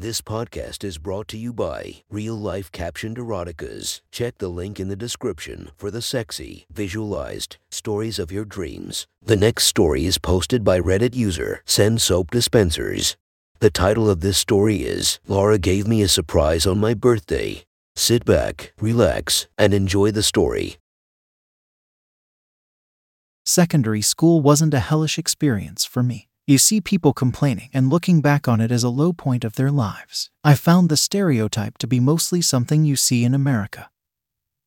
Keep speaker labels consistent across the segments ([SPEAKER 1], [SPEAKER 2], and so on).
[SPEAKER 1] This podcast is brought to you by Real Life Captioned Eroticas. Check the link in the description for the sexy, visualized stories of your dreams. The next story is posted by Reddit user Send Soap Dispensers. The title of this story is Laura Gave Me a Surprise on My Birthday. Sit back, relax, and enjoy the story.
[SPEAKER 2] Secondary school wasn't a hellish experience for me. You see people complaining and looking back on it as a low point of their lives. I found the stereotype to be mostly something you see in America.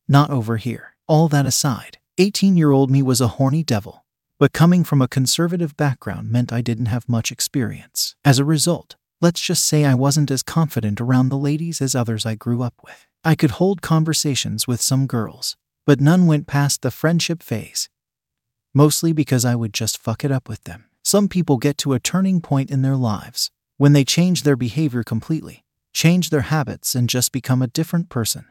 [SPEAKER 2] Not over here. All that aside, 18 year old me was a horny devil. But coming from a conservative background meant I didn't have much experience. As a result, let's just say I wasn't as confident around the ladies as others I grew up with. I could hold conversations with some girls, but none went past the friendship phase. Mostly because I would just fuck it up with them. Some people get to a turning point in their lives when they change their behavior completely, change their habits, and just become a different person.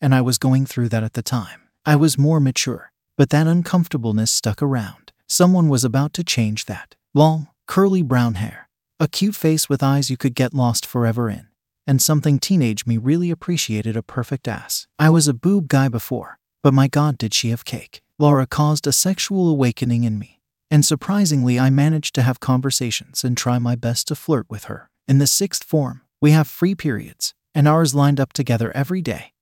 [SPEAKER 2] And I was going through that at the time. I was more mature, but that uncomfortableness stuck around. Someone was about to change that. Long, curly brown hair, a cute face with eyes you could get lost forever in, and something teenage me really appreciated a perfect ass. I was a boob guy before, but my god, did she have cake. Laura caused a sexual awakening in me. And surprisingly, I managed to have conversations and try my best to flirt with her. In the sixth form, we have free periods, and ours lined up together every day,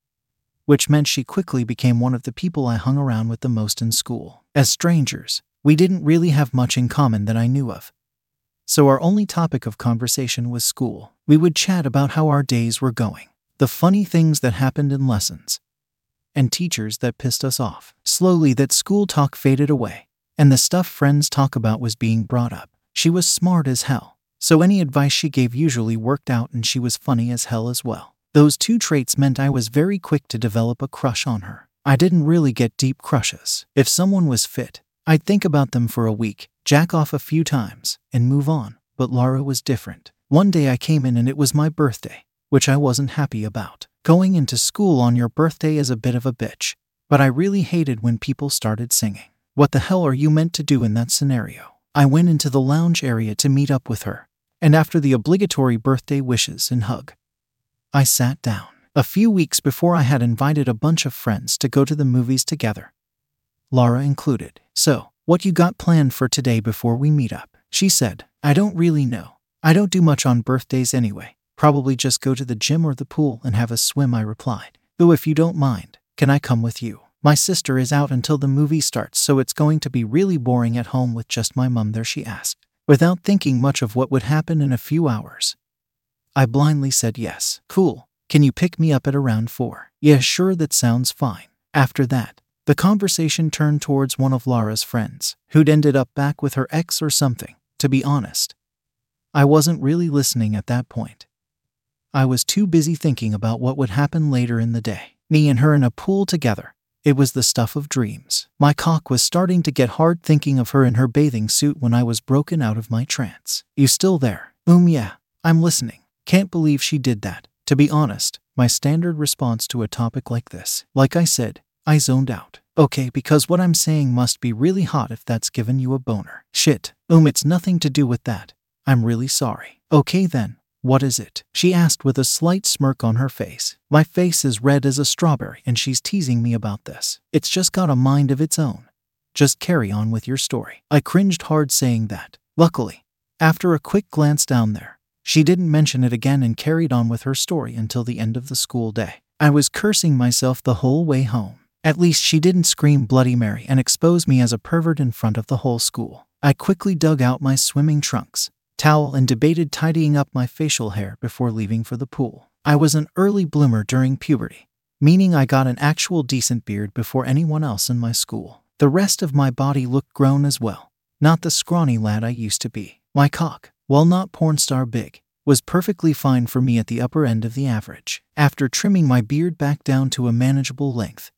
[SPEAKER 2] which meant she quickly became one of the people I hung around with the most in school. As strangers, we didn't really have much in common that I knew of. So our only topic of conversation was school. We would chat about how our days were going, the funny things that happened in lessons, and teachers that pissed us off. Slowly, that school talk faded away and the stuff friends talk about was being brought up. She was smart as hell, so any advice she gave usually worked out, and she was funny as hell as well. Those two traits meant I was very quick to develop a crush on her. I didn't really get deep crushes. If someone was fit, I'd think about them for a week, jack off a few times, and move on. But Laura was different. One day I came in and it was my birthday, which I wasn't happy about. Going into school on your birthday is a bit of a bitch, but I really hated when people started singing. What the hell are you meant to do in that scenario? I went into the lounge area to meet up with her, and after the obligatory birthday wishes and hug, I sat down. A few weeks before, I had invited a bunch of friends to go to the movies together, Laura included. So, what you got planned for today before we meet up? She said, I don't really know. I don't do much on birthdays anyway. Probably just go to the gym or the pool and have a swim, I replied. Though, if you don't mind, can I come with you? My sister is out until the movie starts, so it's going to be really boring at home with just my mum there, she asked. Without thinking much of what would happen in a few hours, I blindly said yes. Cool. Can you pick me up at around 4? Yeah, sure, that sounds fine. After that, the conversation turned towards one of Laura's friends, who'd ended up back with her ex or something, to be honest. I wasn't really listening at that point. I was too busy thinking about what would happen later in the day. Me and her in a pool together, it was the stuff of dreams. My cock was starting to get hard thinking of her in her bathing suit when I was broken out of my trance. You still there? Um, yeah, I'm listening. Can't believe she did that. To be honest, my standard response to a topic like this. Like I said, I zoned out. Okay, because what I'm saying must be really hot if that's given you a boner. Shit. Um, it's nothing to do with that. I'm really sorry. Okay then, what is it? She asked with a slight smirk on her face. My face is red as a strawberry, and she's teasing me about this. It's just got a mind of its own. Just carry on with your story. I cringed hard saying that. Luckily, after a quick glance down there, she didn't mention it again and carried on with her story until the end of the school day. I was cursing myself the whole way home. At least she didn't scream Bloody Mary and expose me as a pervert in front of the whole school. I quickly dug out my swimming trunks, towel, and debated tidying up my facial hair before leaving for the pool. I was an early bloomer during puberty, meaning I got an actual decent beard before anyone else in my school. The rest of my body looked grown as well, not the scrawny lad I used to be. My cock, while not porn star big, was perfectly fine for me at the upper end of the average. After trimming my beard back down to a manageable length,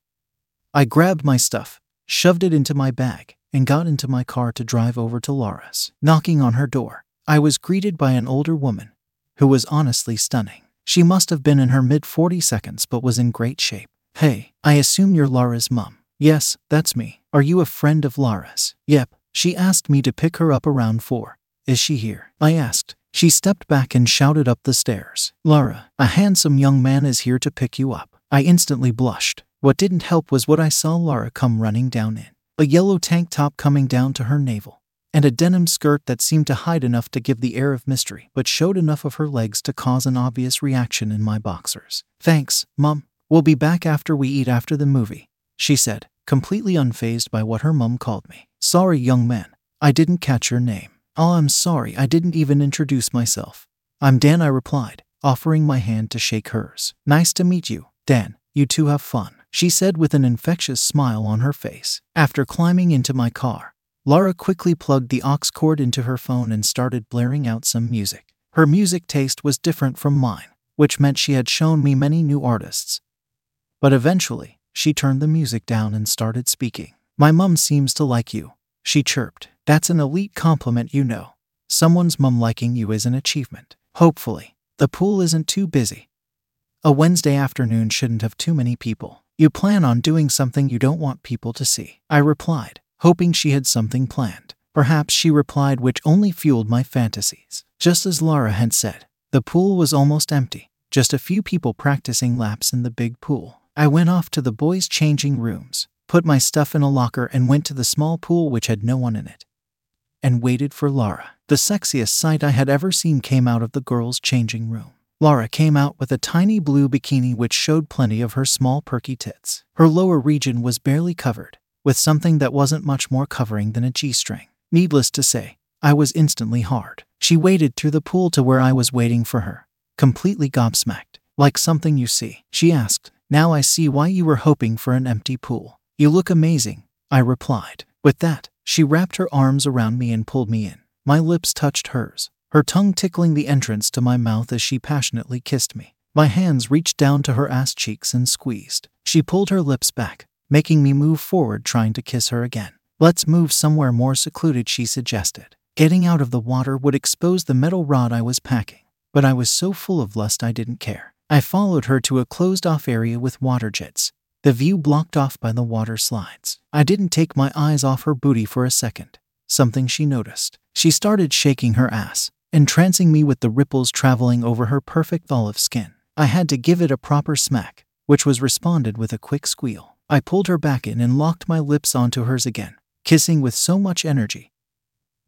[SPEAKER 2] I grabbed my stuff, shoved it into my bag, and got into my car to drive over to Laura's. Knocking on her door, I was greeted by an older woman who was honestly stunning. She must have been in her mid 40 seconds but was in great shape. Hey, I assume you're Laura's mom. Yes, that's me. Are you a friend of Laura's? Yep. She asked me to pick her up around 4. Is she here? I asked. She stepped back and shouted up the stairs. Laura, a handsome young man is here to pick you up. I instantly blushed. What didn't help was what I saw Laura come running down in. A yellow tank top coming down to her navel, and a denim skirt that seemed to hide enough to give the air of mystery, but showed enough of her legs to cause an obvious reaction in my boxers. Thanks, Mum. We'll be back after we eat after the movie, she said, completely unfazed by what her mum called me. Sorry, young man. I didn't catch your name. Oh, I'm sorry, I didn't even introduce myself. I'm Dan, I replied, offering my hand to shake hers. Nice to meet you, Dan. You two have fun, she said with an infectious smile on her face. After climbing into my car, Laura quickly plugged the aux cord into her phone and started blaring out some music. Her music taste was different from mine, which meant she had shown me many new artists. But eventually, she turned the music down and started speaking. My mum seems to like you, she chirped. That's an elite compliment, you know. Someone's mum liking you is an achievement. Hopefully, the pool isn't too busy. A Wednesday afternoon shouldn't have too many people. You plan on doing something you don't want people to see. I replied, hoping she had something planned. Perhaps she replied, which only fueled my fantasies. Just as Laura had said, the pool was almost empty, just a few people practicing laps in the big pool. I went off to the boys' changing rooms, put my stuff in a locker, and went to the small pool which had no one in it and waited for Laura. The sexiest sight I had ever seen came out of the girls' changing room. Laura came out with a tiny blue bikini which showed plenty of her small perky tits. Her lower region was barely covered, with something that wasn't much more covering than a G string. Needless to say, I was instantly hard. She waded through the pool to where I was waiting for her, completely gobsmacked. Like something you see, she asked. Now I see why you were hoping for an empty pool. You look amazing, I replied. With that, she wrapped her arms around me and pulled me in. My lips touched hers, her tongue tickling the entrance to my mouth as she passionately kissed me. My hands reached down to her ass cheeks and squeezed. She pulled her lips back, making me move forward, trying to kiss her again. Let's move somewhere more secluded, she suggested. Getting out of the water would expose the metal rod I was packing, but I was so full of lust I didn't care. I followed her to a closed off area with water jets, the view blocked off by the water slides. I didn't take my eyes off her booty for a second, something she noticed. She started shaking her ass, entrancing me with the ripples traveling over her perfect olive skin. I had to give it a proper smack, which was responded with a quick squeal. I pulled her back in and locked my lips onto hers again, kissing with so much energy.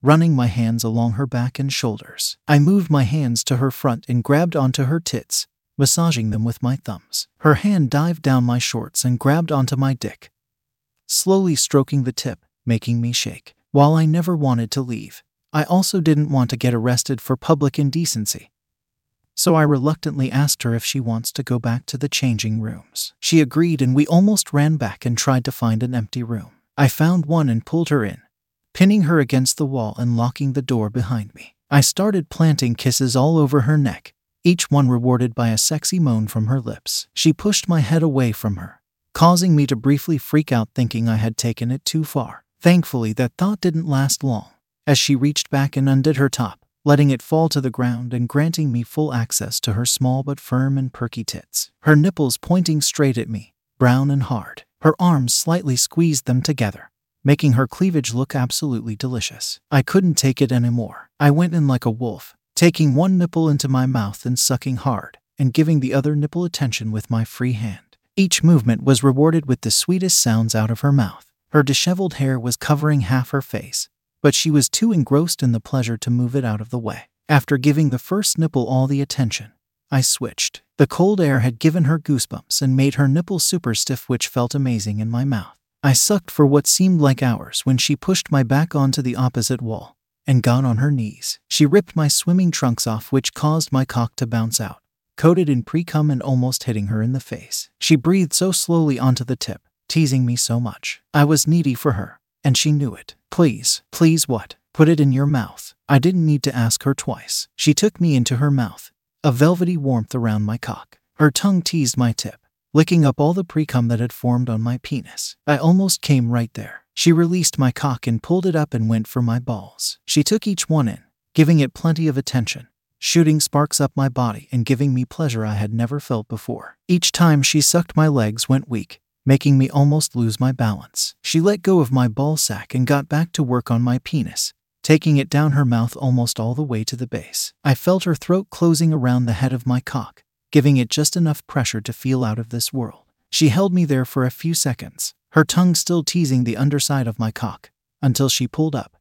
[SPEAKER 2] Running my hands along her back and shoulders, I moved my hands to her front and grabbed onto her tits, massaging them with my thumbs. Her hand dived down my shorts and grabbed onto my dick, slowly stroking the tip, making me shake. While I never wanted to leave, I also didn't want to get arrested for public indecency. So I reluctantly asked her if she wants to go back to the changing rooms. She agreed, and we almost ran back and tried to find an empty room. I found one and pulled her in, pinning her against the wall and locking the door behind me. I started planting kisses all over her neck, each one rewarded by a sexy moan from her lips. She pushed my head away from her, causing me to briefly freak out thinking I had taken it too far. Thankfully, that thought didn't last long, as she reached back and undid her top, letting it fall to the ground and granting me full access to her small but firm and perky tits. Her nipples pointing straight at me, brown and hard. Her arms slightly squeezed them together, making her cleavage look absolutely delicious. I couldn't take it anymore. I went in like a wolf, taking one nipple into my mouth and sucking hard, and giving the other nipple attention with my free hand. Each movement was rewarded with the sweetest sounds out of her mouth. Her disheveled hair was covering half her face, but she was too engrossed in the pleasure to move it out of the way. After giving the first nipple all the attention, I switched. The cold air had given her goosebumps and made her nipple super stiff, which felt amazing in my mouth. I sucked for what seemed like hours when she pushed my back onto the opposite wall and got on her knees. She ripped my swimming trunks off, which caused my cock to bounce out, coated in pre cum and almost hitting her in the face. She breathed so slowly onto the tip, teasing me so much. I was needy for her, and she knew it. Please, please, what? Put it in your mouth. I didn't need to ask her twice. She took me into her mouth, a velvety warmth around my cock. Her tongue teased my tip, licking up all the precum that had formed on my penis. I almost came right there. She released my cock and pulled it up and went for my balls. She took each one in, giving it plenty of attention, shooting sparks up my body and giving me pleasure I had never felt before. Each time she sucked, my legs went weak, making me almost lose my balance. She let go of my ball sack and got back to work on my penis, taking it down her mouth almost all the way to the base. I felt her throat closing around the head of my cock, giving it just enough pressure to feel out of this world. She held me there for a few seconds, her tongue still teasing the underside of my cock, until she pulled up,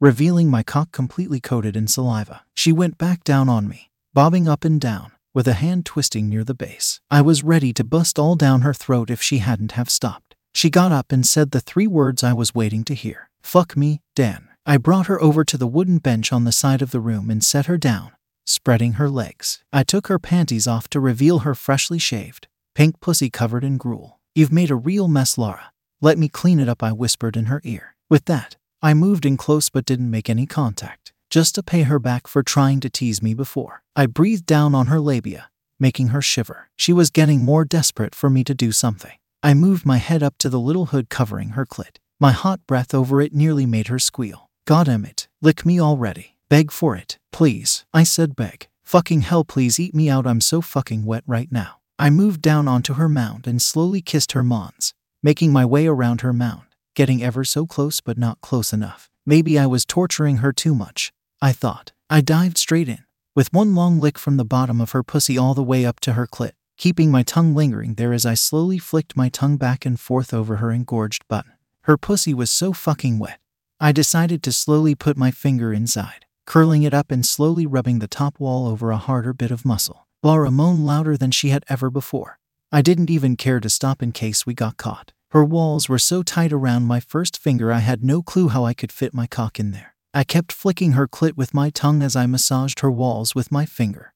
[SPEAKER 2] revealing my cock completely coated in saliva. She went back down on me, bobbing up and down, with a hand twisting near the base. I was ready to bust all down her throat if she hadn't have stopped. She got up and said the three words I was waiting to hear. Fuck me, Dan. I brought her over to the wooden bench on the side of the room and set her down, spreading her legs. I took her panties off to reveal her freshly shaved, pink pussy covered in gruel. You've made a real mess, Laura. Let me clean it up, I whispered in her ear. With that, I moved in close but didn't make any contact, just to pay her back for trying to tease me before. I breathed down on her labia, making her shiver. She was getting more desperate for me to do something. I moved my head up to the little hood covering her clit. My hot breath over it nearly made her squeal. God it, lick me already. Beg for it, please. I said beg. Fucking hell, please eat me out. I'm so fucking wet right now. I moved down onto her mound and slowly kissed her mons, making my way around her mound, getting ever so close but not close enough. Maybe I was torturing her too much, I thought. I dived straight in, with one long lick from the bottom of her pussy all the way up to her clit keeping my tongue lingering there as I slowly flicked my tongue back and forth over her engorged button. Her pussy was so fucking wet. I decided to slowly put my finger inside, curling it up and slowly rubbing the top wall over a harder bit of muscle. Laura moaned louder than she had ever before. I didn't even care to stop in case we got caught. Her walls were so tight around my first finger I had no clue how I could fit my cock in there. I kept flicking her clit with my tongue as I massaged her walls with my finger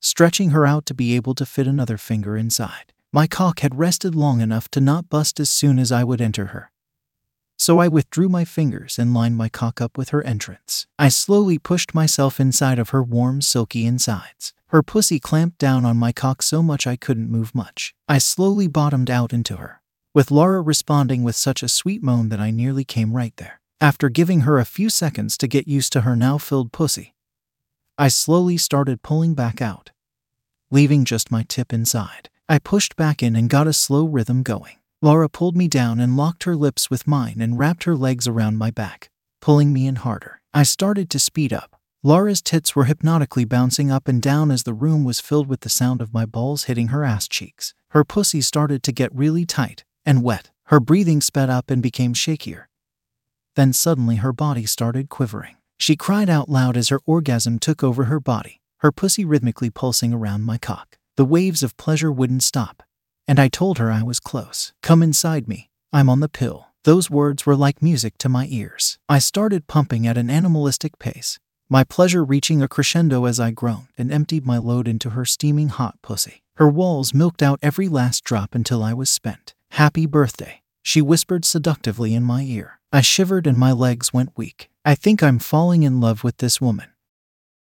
[SPEAKER 2] stretching her out to be able to fit another finger inside. My cock had rested long enough to not bust as soon as I would enter her. So I withdrew my fingers and lined my cock up with her entrance. I slowly pushed myself inside of her warm, silky insides. Her pussy clamped down on my cock so much I couldn't move much. I slowly bottomed out into her, with Laura responding with such a sweet moan that I nearly came right there. After giving her a few seconds to get used to her now filled pussy, I slowly started pulling back out, leaving just my tip inside. I pushed back in and got a slow rhythm going. Laura pulled me down and locked her lips with mine and wrapped her legs around my back, pulling me in harder. I started to speed up. Laura's tits were hypnotically bouncing up and down as the room was filled with the sound of my balls hitting her ass cheeks. Her pussy started to get really tight and wet. Her breathing sped up and became shakier. Then suddenly her body started quivering. She cried out loud as her orgasm took over her body, her pussy rhythmically pulsing around my cock. The waves of pleasure wouldn't stop, and I told her I was close. Come inside me. I'm on the pill. Those words were like music to my ears. I started pumping at an animalistic pace, my pleasure reaching a crescendo as I groaned and emptied my load into her steaming hot pussy. Her walls milked out every last drop until I was spent. Happy birthday, she whispered seductively in my ear. I shivered and my legs went weak. I think I'm falling in love with this woman.